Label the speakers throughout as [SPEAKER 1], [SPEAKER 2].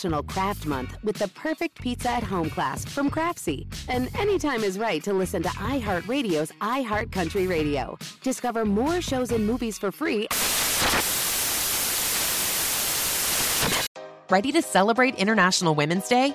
[SPEAKER 1] National Craft Month with the perfect pizza at home class from Craftsy. And anytime is right to listen to iHeartRadio's iHeart Country Radio. Discover more shows and movies for free.
[SPEAKER 2] Ready to celebrate International Women's Day?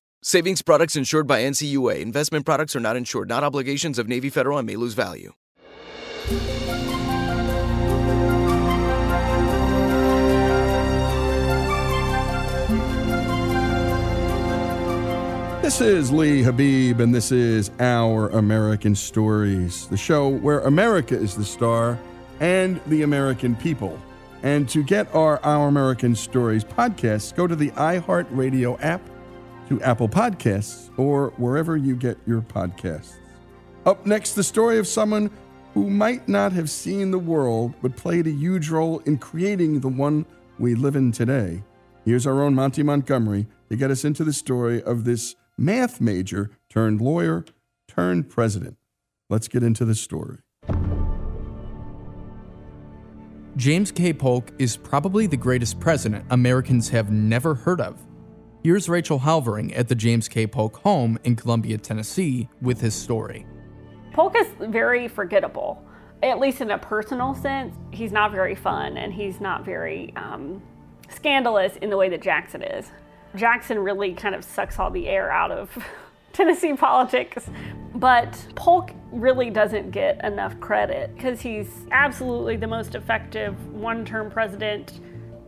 [SPEAKER 3] Savings products insured by NCUA. Investment products are not insured, not obligations of Navy Federal and may lose value.
[SPEAKER 4] This is Lee Habib, and this is Our American Stories, the show where America is the star and the American people. And to get our Our American Stories podcasts, go to the iHeartRadio app, to Apple Podcasts, or wherever you get your podcasts. Up next, the story of someone who might not have seen the world, but played a huge role in creating the one we live in today. Here's our own Monty Montgomery to get us into the story of this math major turned lawyer turned president. Let's get into the story.
[SPEAKER 5] James K. Polk is probably the greatest president Americans have never heard of. Here's Rachel Halvering at the James K. Polk home in Columbia, Tennessee, with his story.
[SPEAKER 6] Polk is very forgettable, at least in a personal sense. He's not very fun and he's not very um, scandalous in the way that Jackson is. Jackson really kind of sucks all the air out of Tennessee politics. But Polk really doesn't get enough credit because he's absolutely the most effective one term president.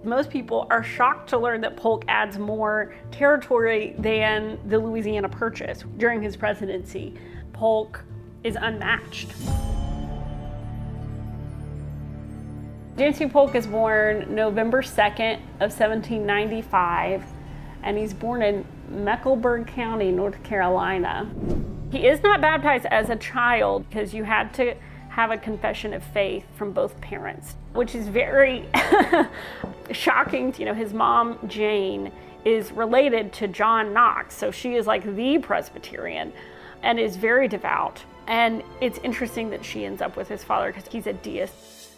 [SPEAKER 6] Most people are shocked to learn that Polk adds more territory than the Louisiana Purchase during his presidency. Polk is unmatched. James. Polk is born November 2nd of 1795, and he's born in Mecklenburg County, North Carolina. He is not baptized as a child because you had to have a confession of faith from both parents, which is very shocking. You know, his mom, Jane, is related to John Knox, so she is like the Presbyterian and is very devout. And it's interesting that she ends up with his father because he's a deist.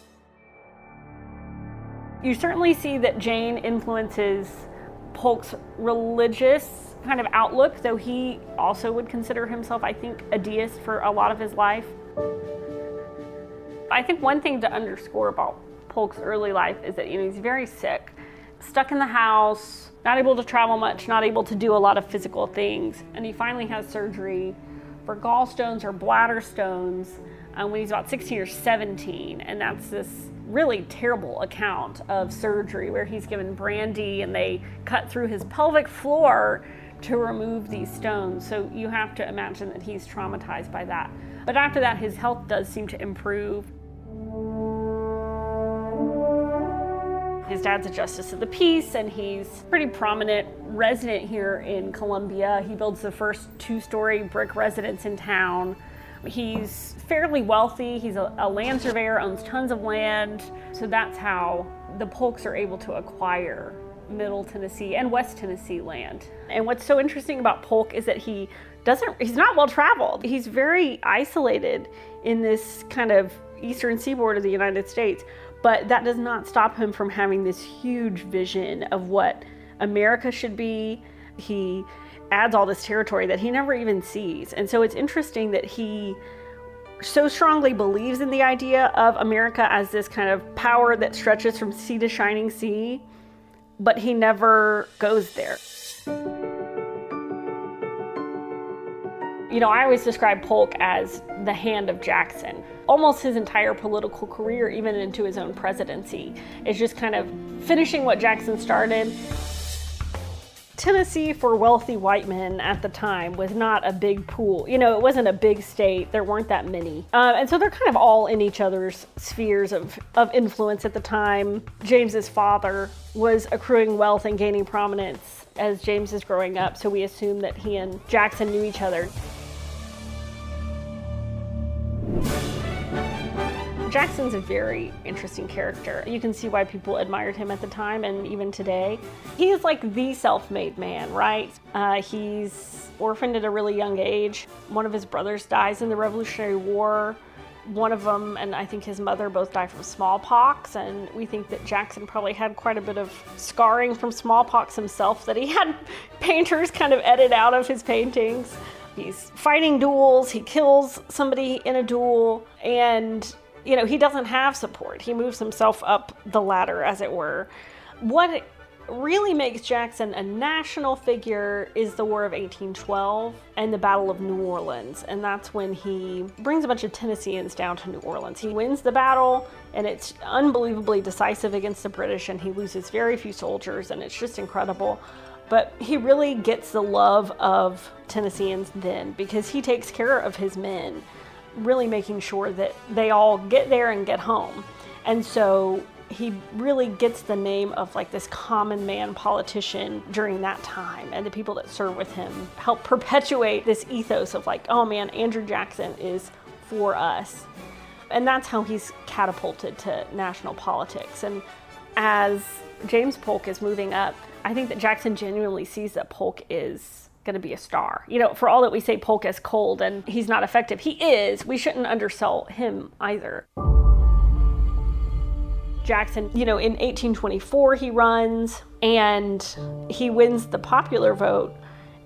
[SPEAKER 6] You certainly see that Jane influences Polk's religious kind of outlook, though he also would consider himself, I think, a deist for a lot of his life. I think one thing to underscore about Polk's early life is that you know he's very sick, stuck in the house, not able to travel much, not able to do a lot of physical things, and he finally has surgery for gallstones or bladder stones um, when he's about 16 or 17, and that's this really terrible account of surgery where he's given brandy and they cut through his pelvic floor to remove these stones. So you have to imagine that he's traumatized by that. But after that, his health does seem to improve. His dad's a justice of the peace, and he's pretty prominent resident here in Columbia. He builds the first two story brick residence in town. He's fairly wealthy. He's a, a, land surveyor, owns tons of land. So that's how the Polks are able to acquire Middle Tennessee and West Tennessee land. And what's so interesting about Polk is that he doesn't, he's not well traveled. He's very isolated in this kind of eastern seaboard of the United States. But that does not stop him from having this huge vision of what America should be. He adds all this territory that he never even sees. And so it's interesting that he so strongly believes in the idea of America as this kind of power that stretches from sea to shining sea, but he never goes there. You know, I always describe Polk as the hand of Jackson. Almost his entire political career, even into his own presidency, is just kind of finishing what Jackson started. Tennessee, for wealthy white men at the time, was not a big pool. You know, it wasn't a big state. There weren't that many. Uh, and so they're kind of all in each other's spheres of, of influence at the time. James's father was accruing wealth and gaining prominence as James is growing up, so we assume that he and Jackson knew each other. Jackson's a very interesting character. You can see why people admired him at the time and even today. He is like the self made man, right? Uh, he's orphaned at a really young age. One of his brothers dies in the Revolutionary War. One of them, and I think his mother, both died from smallpox. And we think that Jackson probably had quite a bit of scarring from smallpox himself that he had painters kind of edit out of his paintings. He's fighting duels, he kills somebody in a duel, and you know, he doesn't have support. He moves himself up the ladder, as it were. What really makes Jackson a national figure is the War of 1812 and the Battle of New Orleans. And that's when he brings a bunch of Tennesseans down to New Orleans. He wins the battle, and it's unbelievably decisive against the British, and he loses very few soldiers, and it's just incredible. But he really gets the love of Tennesseans then because he takes care of his men really making sure that they all get there and get home. And so he really gets the name of like this common man politician during that time. And the people that serve with him help perpetuate this ethos of like oh man andrew jackson is for us. And that's how he's catapulted to national politics. And as james polk is moving up i think that jackson genuinely sees that polk is going to be a star. You know, for all that we say Polk is cold and he's not effective, he is. We shouldn't undersell him either. Jackson, you know, in 1824 he runs and he wins the popular vote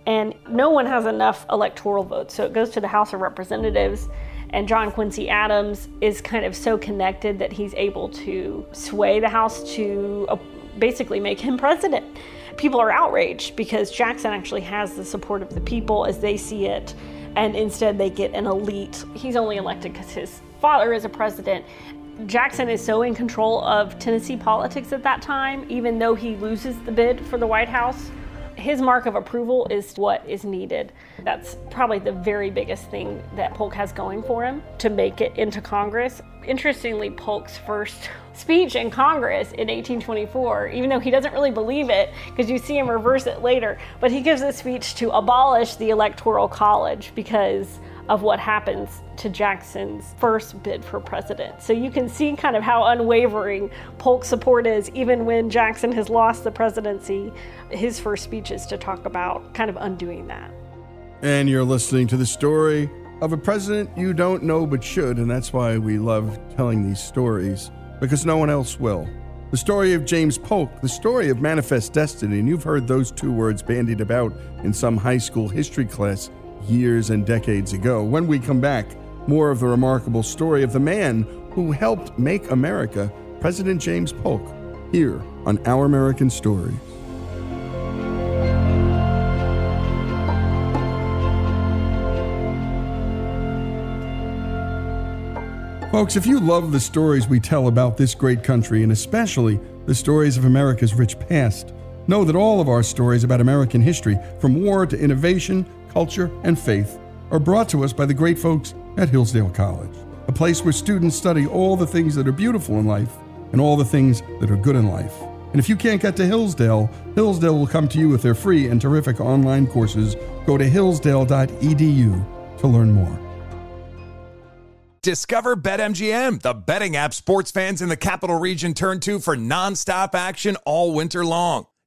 [SPEAKER 6] and no one has enough electoral votes. So it goes to the House of Representatives and John Quincy Adams is kind of so connected that he's able to sway the House to uh, basically make him president people are outraged because Jackson actually has the support of the people as they see it, and instead they get an elite. He's only elected because his father is a president. Jackson is so in control of Tennessee politics at that time, even though he loses the bid for the White House. His mark of approval is what is needed. That's probably the very biggest thing that Polk has going for him to make it into Congress. Interestingly, Polk's first speech in Congress in 1824, even though he doesn't really believe it, because you see him reverse it later, but he gives a speech to abolish the Electoral College because of what happens to Jackson's first bid for president. So you can see kind of how unwavering Polk's support is, even when Jackson has lost the presidency. His first speech is to talk about kind of undoing that.
[SPEAKER 4] And you're listening to the story of a president you don't know but should, and that's why we love telling these stories, because no one else will. The story of James Polk, the story of manifest destiny, and you've heard those two words bandied about in some high school history class years and decades ago. When we come back, more of the remarkable story of the man who helped make America, President James Polk, here on Our American Stories. Folks, if you love the stories we tell about this great country, and especially the stories of America's rich past, know that all of our stories about American history, from war to innovation, culture, and faith, are brought to us by the great folks at Hillsdale College, a place where students study all the things that are beautiful in life and all the things that are good in life. And if you can't get to Hillsdale, Hillsdale will come to you with their free and terrific online courses. Go to hillsdale.edu to learn more.
[SPEAKER 7] Discover BetMGM, the betting app sports fans in the capital region turn to for nonstop action all winter long.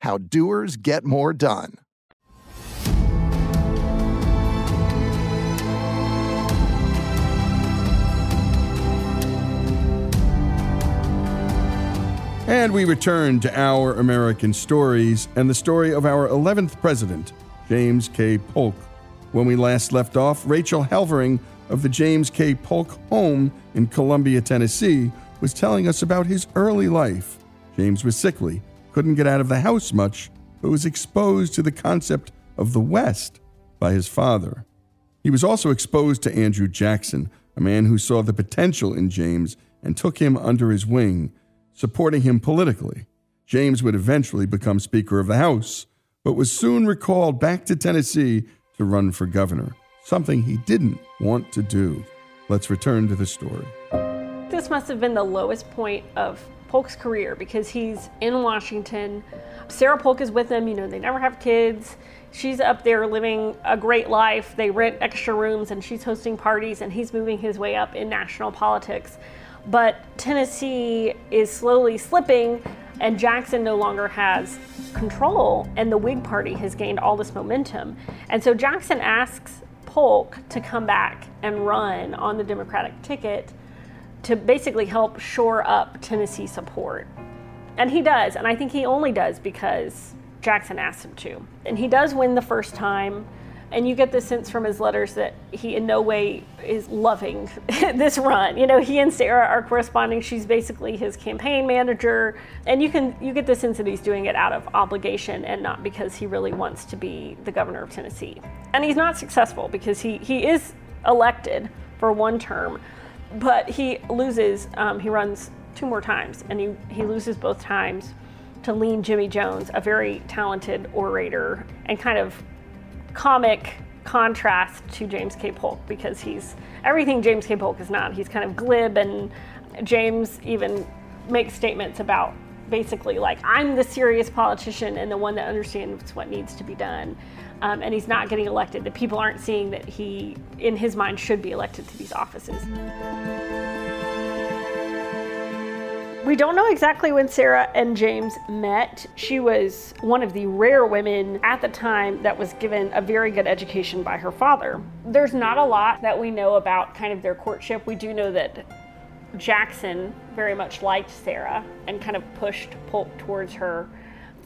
[SPEAKER 8] How doers get more done.
[SPEAKER 4] And we return to our American stories and the story of our 11th president, James K. Polk. When we last left off, Rachel Halvering of the James K. Polk home in Columbia, Tennessee, was telling us about his early life. James was sickly, couldn't get out of the house much, but was exposed to the concept of the West by his father. He was also exposed to Andrew Jackson, a man who saw the potential in James and took him under his wing supporting him politically. James would eventually become Speaker of the House, but was soon recalled back to Tennessee to run for governor, something he didn't want to do. Let's return to the story.
[SPEAKER 6] This must have been the lowest point of Polk's career because he's in Washington. Sarah Polk is with him. You know, they never have kids. She's up there living a great life. They rent extra rooms and she's hosting parties, and he's moving his way up in national politics. But Tennessee is slowly slipping, and Jackson no longer has control, and the Whig Party has gained all this momentum. And so Jackson asks Polk to come back and run on the Democratic ticket to basically help shore up Tennessee support. And he does, and I think he only does because Jackson asked him to. And he does win the first time. And you get the sense from his letters that he in no way is loving this run. You know, he and Sarah are corresponding. She's basically his campaign manager. And you can you get the sense that he's doing it out of obligation and not because he really wants to be the governor of Tennessee. And he's not successful because he, he is elected for one term, but he loses, um, he runs two more times, and he, he loses both times to lean Jimmy Jones, a very talented orator and kind of comic contrast to James K. Polk because he's everything James K. Polk is not. He's kind of glib, and James even makes statements about basically like I'm the serious politician and the one that understands what needs to be done. Um, and he's not getting elected. The people aren't seeing that he, in his mind, should be elected to these offices. We don't know exactly when Sarah and James met. She was one of the rare women at the time that was given a very good education by her father. There's not a lot that we know about kind of their courtship. We do know that Jackson very much liked Sarah and kind of pushed Polk towards her.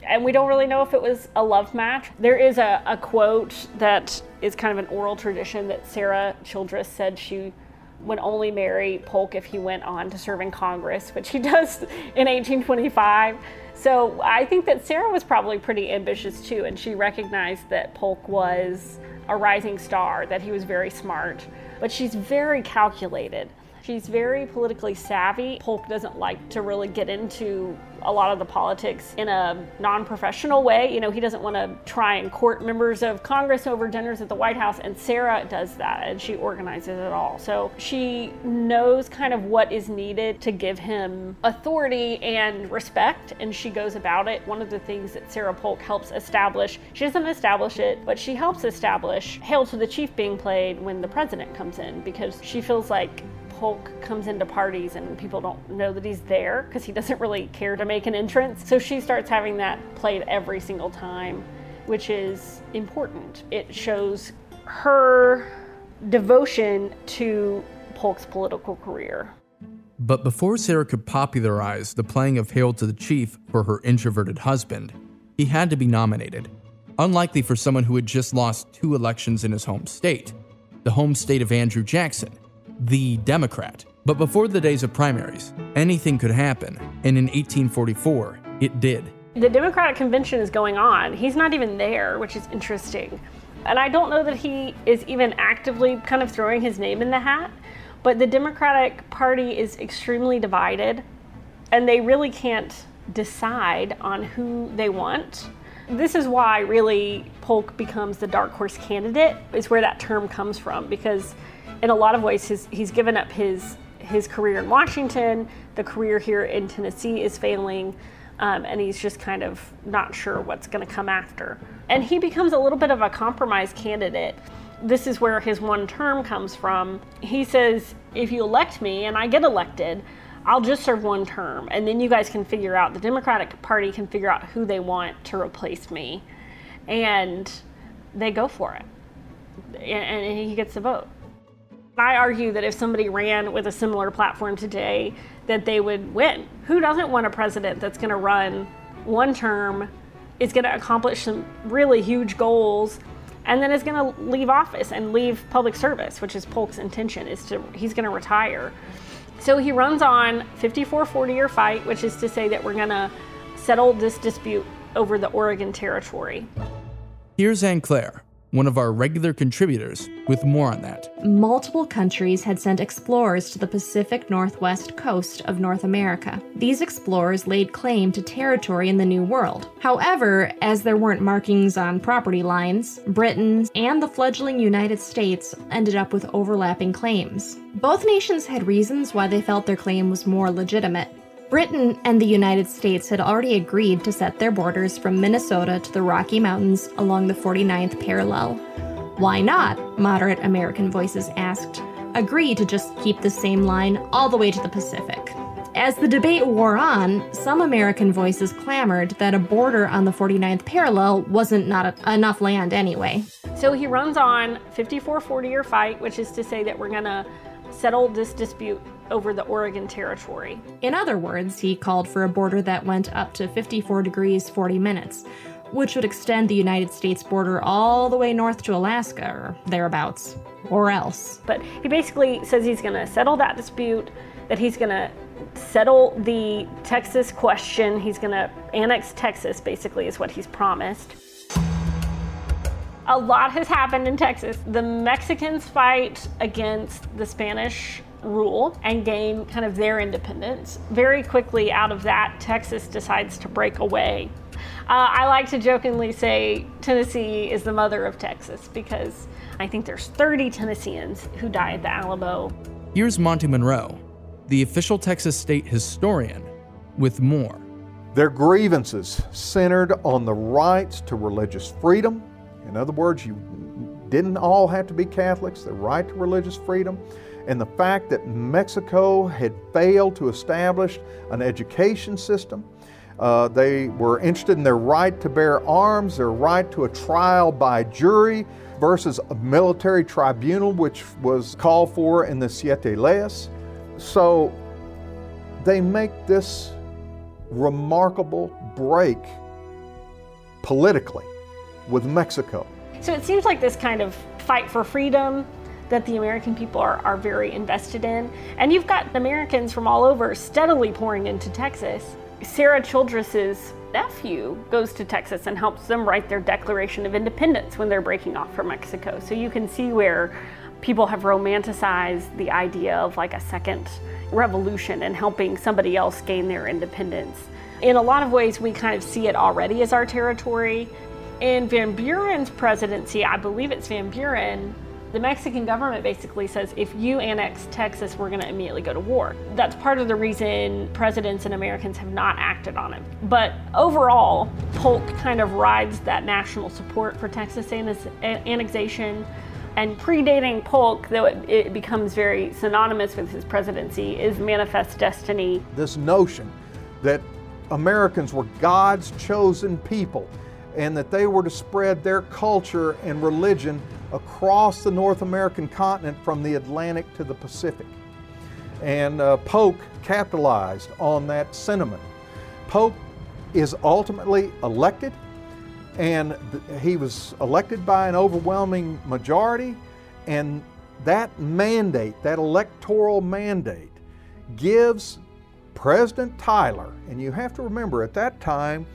[SPEAKER 6] And we don't really know if it was a love match. There is a, a quote that is kind of an oral tradition that Sarah Childress said she would only marry Polk if he went on to serve in Congress, which he does in 1825. So I think that Sarah was probably pretty ambitious too, and she recognized that Polk was a rising star, that he was very smart, but she's very calculated. She's very politically savvy. Polk doesn't like to really get into a lot of the politics in a non professional way. You know, he doesn't want to try and court members of Congress over dinners at the White House, and Sarah does that and she organizes it all. So she knows kind of what is needed to give him authority and respect, and she goes about it. One of the things that Sarah Polk helps establish, she doesn't establish it, but she helps establish Hail to the Chief being played when the president comes in because she feels like Polk comes into parties and people don't know that he's there because he doesn't really care to make an entrance. So she starts having that played every single time, which is important. It shows her devotion to Polk's political career.
[SPEAKER 5] But before Sarah could popularize the playing of Hail to the Chief for her introverted husband, he had to be nominated. Unlikely for someone who had just lost two elections in his home state, the home state of Andrew Jackson, the Democrat. But before the days of primaries, anything could happen, and in 1844, it did.
[SPEAKER 6] The Democratic convention is going on. He's not even there, which is interesting. And I don't know that he is even actively kind of throwing his name in the hat, But the Democratic Party is extremely divided, and they really can't decide on who they want. This is why, really, Polk becomes the dark horse candidate, is where that term comes from, because in a lot of ways, his, he's given up his, his career in Washington, the career here in Tennessee is failing. Um, and he's just kind of not sure what's going to come after. And he becomes a little bit of a compromise candidate. This is where his one term comes from. He says, if you elect me and I get elected, I'll just serve one term. And then you guys can figure out, the Democratic Party can figure out who they want to replace me. And they go for it. And he gets the vote. I argue that if somebody ran with a similar platform today, that they would win. Who doesn't want a president that's going to run one term, is going to accomplish some really huge goals, and then is going to leave office and leave public service, which is Polk's intention, is to he's going to retire. So he runs on 54-40 or fight, which is to say that we're going to settle this dispute over the Oregon Territory.
[SPEAKER 5] Here's Anne Claire one of our regular contributors, with more on that.
[SPEAKER 9] Multiple countries had sent explorers to the Pacific Northwest coast of North America. These explorers laid claim to territory in the New World. However, as there weren't markings on property lines, Britain and the fledgling United States ended up with overlapping claims. Both nations had reasons why they felt their claim was more legitimate. Britain and the United States had already agreed to set their borders from Minnesota to the Rocky Mountains along the 49th parallel. Why not, moderate American voices asked, agree to just keep the same line all the way to the Pacific? As the debate wore on, some American voices clamored that a border on the 49th parallel wasn't not a- enough land anyway.
[SPEAKER 6] So he runs on 54-40 or fight, which is to say that we're going to settle this dispute over the Oregon Territory.
[SPEAKER 9] In other words, he called for a border that went up to 54 degrees 40 minutes, which would extend the United States border all the way north to Alaska or thereabouts, or else.
[SPEAKER 6] But he basically says he's going to settle that dispute, that he's going to settle the Texas question, he's going to annex Texas, basically, is what he's promised. A lot has happened in Texas. The Mexicans fight against the Spanish rule and gain kind of their independence. Very quickly out of that, Texas decides to break away. Uh, I like to jokingly say Tennessee is the mother of Texas because I think there's 30 Tennesseans who died at the Alamo.
[SPEAKER 5] Here's Monte Monroe, the official Texas state historian, with more.
[SPEAKER 10] Their grievances centered on the rights to religious freedom. In other words, you didn't all have to be Catholics, the right to religious freedom and the fact that Mexico had failed to establish an education system. Uh, they were interested in their right to bear arms, their right to a trial by jury versus a military tribunal, which was called for in the Siete Leyes. So they make this remarkable break politically with Mexico.
[SPEAKER 6] So it seems like this kind of fight for freedom that the American people are, are very invested in. And you've got Americans from all over steadily pouring into Texas. Sarah Childress's nephew goes to Texas and helps them write their Declaration of Independence when they're breaking off from Mexico. So you can see where people have romanticized the idea of like a second revolution and helping somebody else gain their independence. In a lot of ways, we kind of see it already as our territory. In Van Buren's presidency, I believe it's Van Buren, the Mexican government basically says if you annex Texas, we're going to immediately go to war. That's part of the reason presidents and Americans have not acted on it. But overall, Polk kind of rides that national support for Texas annexation. And predating Polk, though it, it becomes very synonymous with his presidency, is Manifest Destiny.
[SPEAKER 10] This notion that Americans were God's chosen people and that they were to spread their culture and religion across the North American continent from the Atlantic to the Pacific. And uh, Polk capitalized on that sentiment. Polk is ultimately elected, and he was elected by an overwhelming majority, and that mandate, that electoral mandate, gives President Tyler, and you have to remember at that time,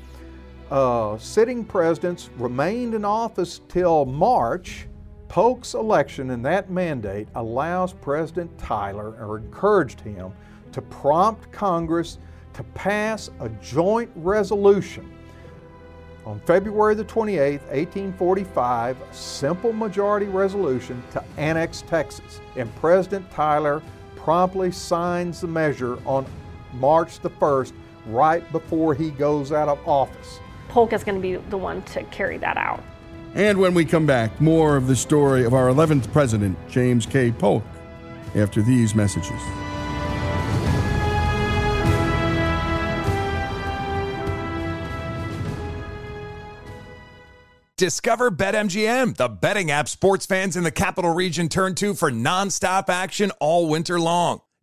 [SPEAKER 10] uh, sitting presidents remained in office till March Polk's election and that mandate allows President Tyler, or encouraged him, to prompt Congress to pass a joint resolution on February the 28th, 1845, a simple majority resolution to annex Texas. And President Tyler promptly signs the measure on March the 1st, right before he goes out of office.
[SPEAKER 6] Polk is going to be the one to carry that out.
[SPEAKER 4] And when we come back, more of the story of our 11th president, James K. Polk, after these messages.
[SPEAKER 7] Discover BetMGM, the betting app sports fans in the capital region turn to for nonstop action all winter long.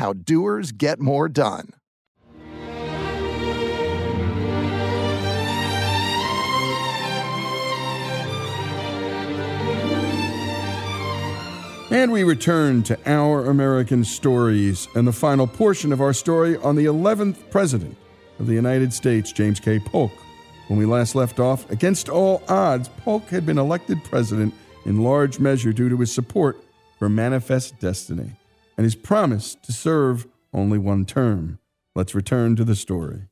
[SPEAKER 8] How doers get more done.
[SPEAKER 4] And we return to Our American Stories and the final portion of our story on the 11th president of the United States, James K. Polk. When we last left off, against all odds, Polk had been elected president in large measure due to his support for Manifest Destiny and his promise to serve only one term. Let's return to the story.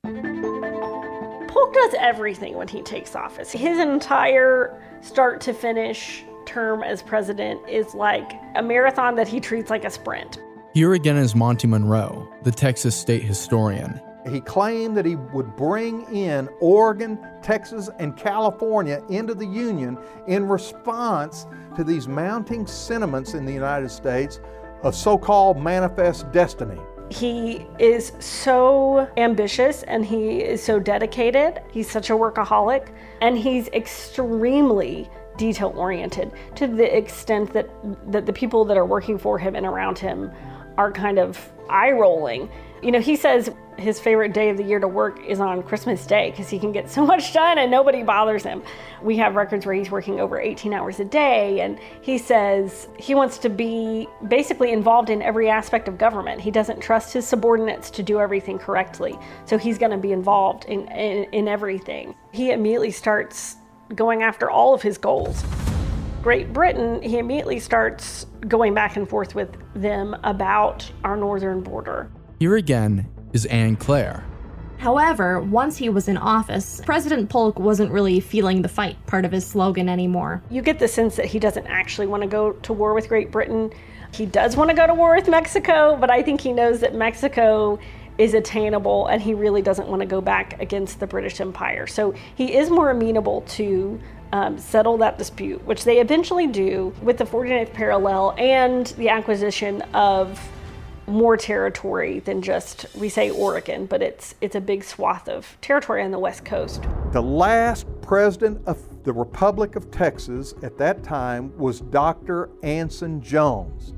[SPEAKER 6] Polk does everything when he takes office. His entire start to finish term as president is like a marathon that he treats like a sprint.
[SPEAKER 5] Here again is Monte Monroe, the Texas state historian.
[SPEAKER 10] He claimed that he would bring in Oregon, Texas, and California into the Union in response to these mounting sentiments in the United States of so called manifest destiny.
[SPEAKER 6] He is so ambitious and he is so dedicated. He's such a workaholic and he's extremely detail oriented to the extent that, that the people that are working for him and around him are kind of eye rolling. You know, he says his favorite day of the year to work is on Christmas Day because he can get so much done and nobody bothers him. We have records where he's working over 18 hours a day, and he says he wants to be basically involved in every aspect of government. He doesn't trust his subordinates to do everything correctly, so he's going to be involved in, in, in everything. He immediately starts going after all of his goals. Great Britain, he immediately starts going back and forth with them about our northern border.
[SPEAKER 5] Here again is Anne Claire.
[SPEAKER 9] However, once he was in office, President Polk wasn't really feeling the fight part of his slogan anymore.
[SPEAKER 6] You get the sense that he doesn't actually want to go to war with Great Britain. He does want to go to war with Mexico, but I think he knows that Mexico is attainable and he really doesn't want to go back against the British Empire. So he is more amenable to um, settle that dispute, which they eventually do with the 49th parallel and the acquisition of more territory than just we say Oregon, but it's it's a big swath of territory on the west coast.
[SPEAKER 10] The last president of the Republic of Texas at that time was Dr. Anson Jones.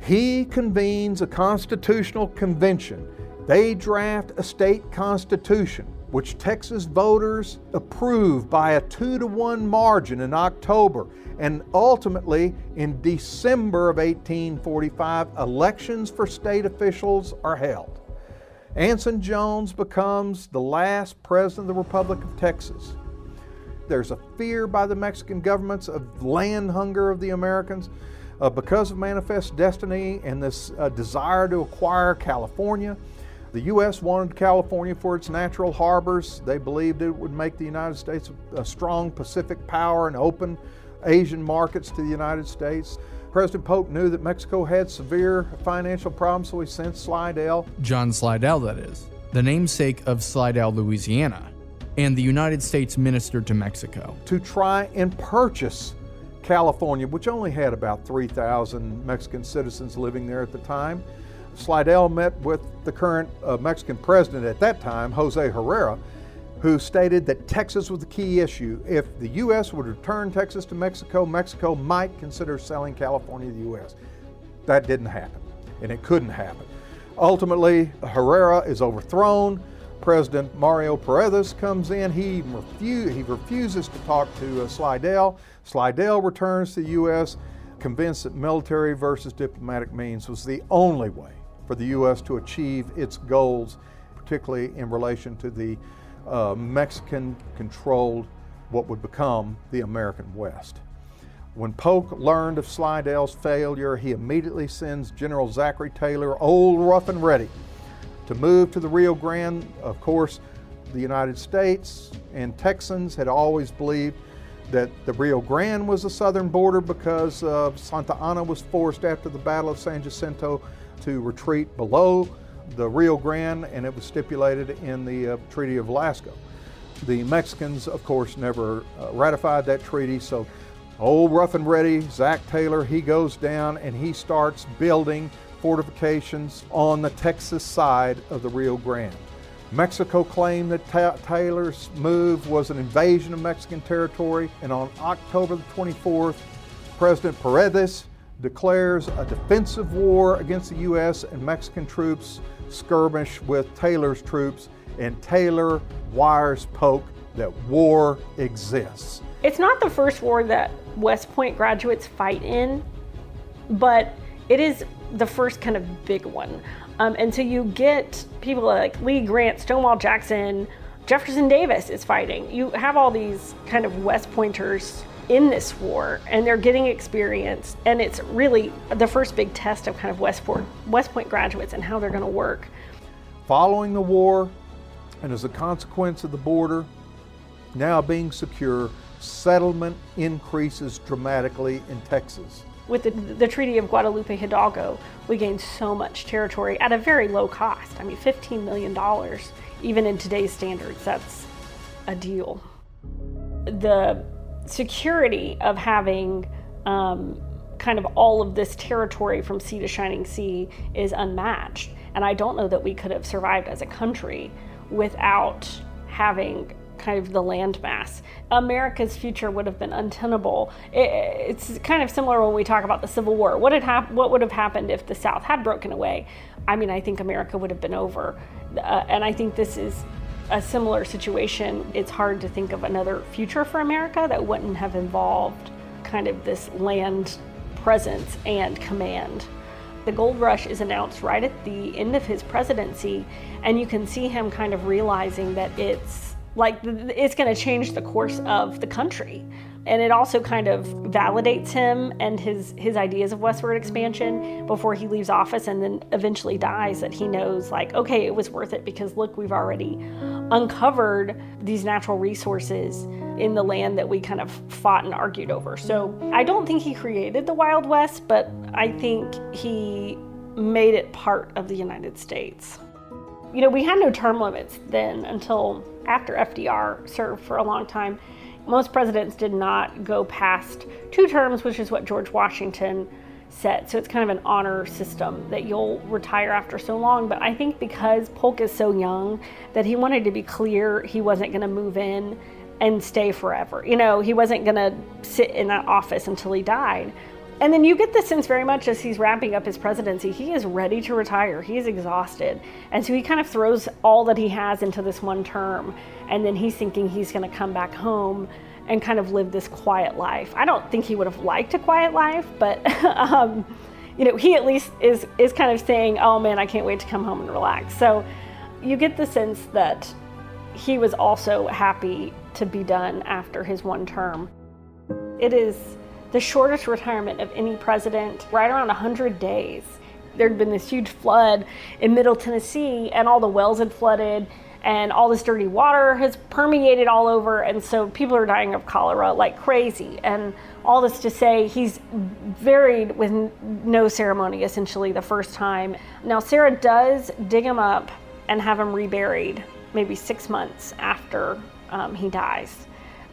[SPEAKER 10] He convenes a constitutional convention. They draft a state constitution which Texas voters approved by a two to one margin in October. And ultimately, in December of 1845, elections for state officials are held. Anson Jones becomes the last president of the Republic of Texas. There's a fear by the Mexican governments of land hunger of the Americans uh, because of manifest destiny and this uh, desire to acquire California. The U.S. wanted California for its natural harbors. They believed it would make the United States a strong Pacific power and open Asian markets to the United States. President Polk knew that Mexico had severe financial problems, so he sent Slidell.
[SPEAKER 5] John Slidell, that is, the namesake of Slidell, Louisiana, and the United States minister to Mexico.
[SPEAKER 10] To try and purchase California, which only had about 3,000 Mexican citizens living there at the time. Slidell met with the current uh, Mexican president at that time, Jose Herrera, who stated that Texas was the key issue. If the U.S. would return Texas to Mexico, Mexico might consider selling California to the U.S. That didn't happen, and it couldn't happen. Ultimately, Herrera is overthrown. President Mario Paredes comes in. He, refu- he refuses to talk to uh, Slidell. Slidell returns to the U.S., convinced that military versus diplomatic means was the only way for the U.S. to achieve its goals, particularly in relation to the uh, Mexican controlled what would become the American West. When Polk learned of Slidell's failure, he immediately sends General Zachary Taylor, old rough and ready, to move to the Rio Grande. Of course, the United States and Texans had always believed that the Rio Grande was the southern border because uh, Santa Anna was forced after the Battle of San Jacinto to retreat below the Rio Grande, and it was stipulated in the uh, Treaty of Velasco. The Mexicans, of course, never uh, ratified that treaty, so old rough and ready, Zach Taylor, he goes down and he starts building fortifications on the Texas side of the Rio Grande. Mexico claimed that Ta- Taylor's move was an invasion of Mexican territory, and on October the 24th, President Paredes declares a defensive war against the U.S. and Mexican troops skirmish with Taylor's troops, and Taylor wires Polk that war exists.
[SPEAKER 6] It's not the first war that West Point graduates fight in, but it is the first kind of big one. Um, and so you get people like Lee Grant, Stonewall Jackson, Jefferson Davis is fighting. You have all these kind of West Pointers in this war, and they're getting experience. And it's really the first big test of kind of West Point, West Point graduates and how they're going to work.
[SPEAKER 10] Following the war, and as a consequence of the border now being secure, settlement increases dramatically in Texas.
[SPEAKER 6] With the, the, Treaty of Guadalupe Hidalgo, we gained so much territory at a very low cost. I mean, $15 million, even in today's standards, that's a deal. The security of having um, kind of all of this territory from sea to shining sea is unmatched. And I don't know that we could have survived as a country without having kind of the landmass. America's future would have been untenable. it's kind of similar when we talk about the Civil War. What had hap- What would have happened if the South had broken away? I mean, I think America would have been over, uh, and I think this is a similar situation. It's hard to think of another future for America that wouldn't have involved kind of this land presence and command. The gold rush is announced right at the end of his presidency, and you can see him kind of realizing that it's like it's going to change the course of the country and it also kind of validates him and his his ideas of westward expansion before he leaves office and then eventually dies that he knows like okay it was worth it because look we've already uncovered these natural resources in the land that we kind of fought and argued over. So i don't think he created the wild west but i think he made it part of the united states. You know we had no term limits then until after FDR served for a long time, most presidents did not go past two terms, which is what George Washington said. So it's kind of an honor system that you'll retire after so long. But I think because Polk is so young that he wanted to be clear he wasn't going to move in and stay forever. You know, he wasn't going to sit in that office until he died. And then you get the sense very much as he's wrapping up his presidency, he is ready to retire. He's exhausted. And so he kind of throws all that he has into this one term. And then he's thinking he's going to come back home and kind of live this quiet life. I don't think he would have liked a quiet life, but. um, you know, he at least is is kind of saying, "Oh man, I can't wait to come home and relax." So, you get the sense that he was also happy to be done after his one term. It is the shortest retirement of any president, right around 100 days. There'd been this huge flood in Middle Tennessee, and all the wells had flooded, and all this dirty water has permeated all over, and so people are dying of cholera like crazy. And all this to say, he's buried with no ceremony essentially the first time. Now, Sarah does dig him up and have him reburied maybe six months after um, he dies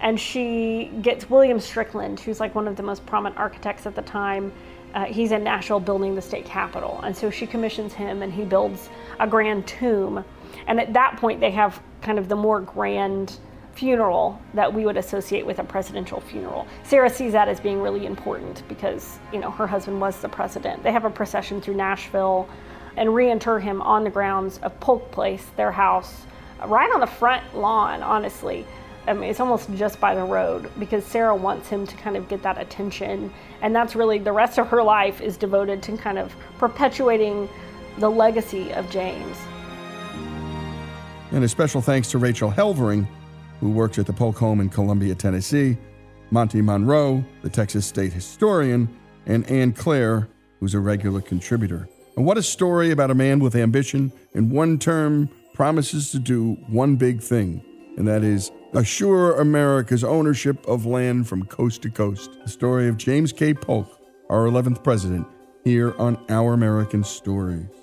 [SPEAKER 6] and she gets William Strickland, who's like one of the most prominent architects at the time. Uh, he's in Nashville building the state capitol, and so she commissions him, and he builds a grand tomb. And at that point, they have kind of the more grand funeral that we would associate with a presidential funeral. Sarah sees that as being really important because, you know, her husband was the president. They have a procession through Nashville and reinter him on the grounds of Polk Place, their house, right on the front lawn, honestly. I mean, it's almost just by the road because Sarah wants him to kind of get that attention. And that's really the rest of her life is devoted to kind of perpetuating the legacy of James.
[SPEAKER 4] And a special thanks to Rachel Helvering, who works at the Polk Home in Columbia, Tennessee, Monte Monroe, the Texas State historian, and Ann Claire, who's a regular contributor. And what a story about a man with ambition and one term promises to do one big thing, and that is assure America's ownership of land from coast to coast. The story of James K. Polk, our 11th president, here on Our American Stories.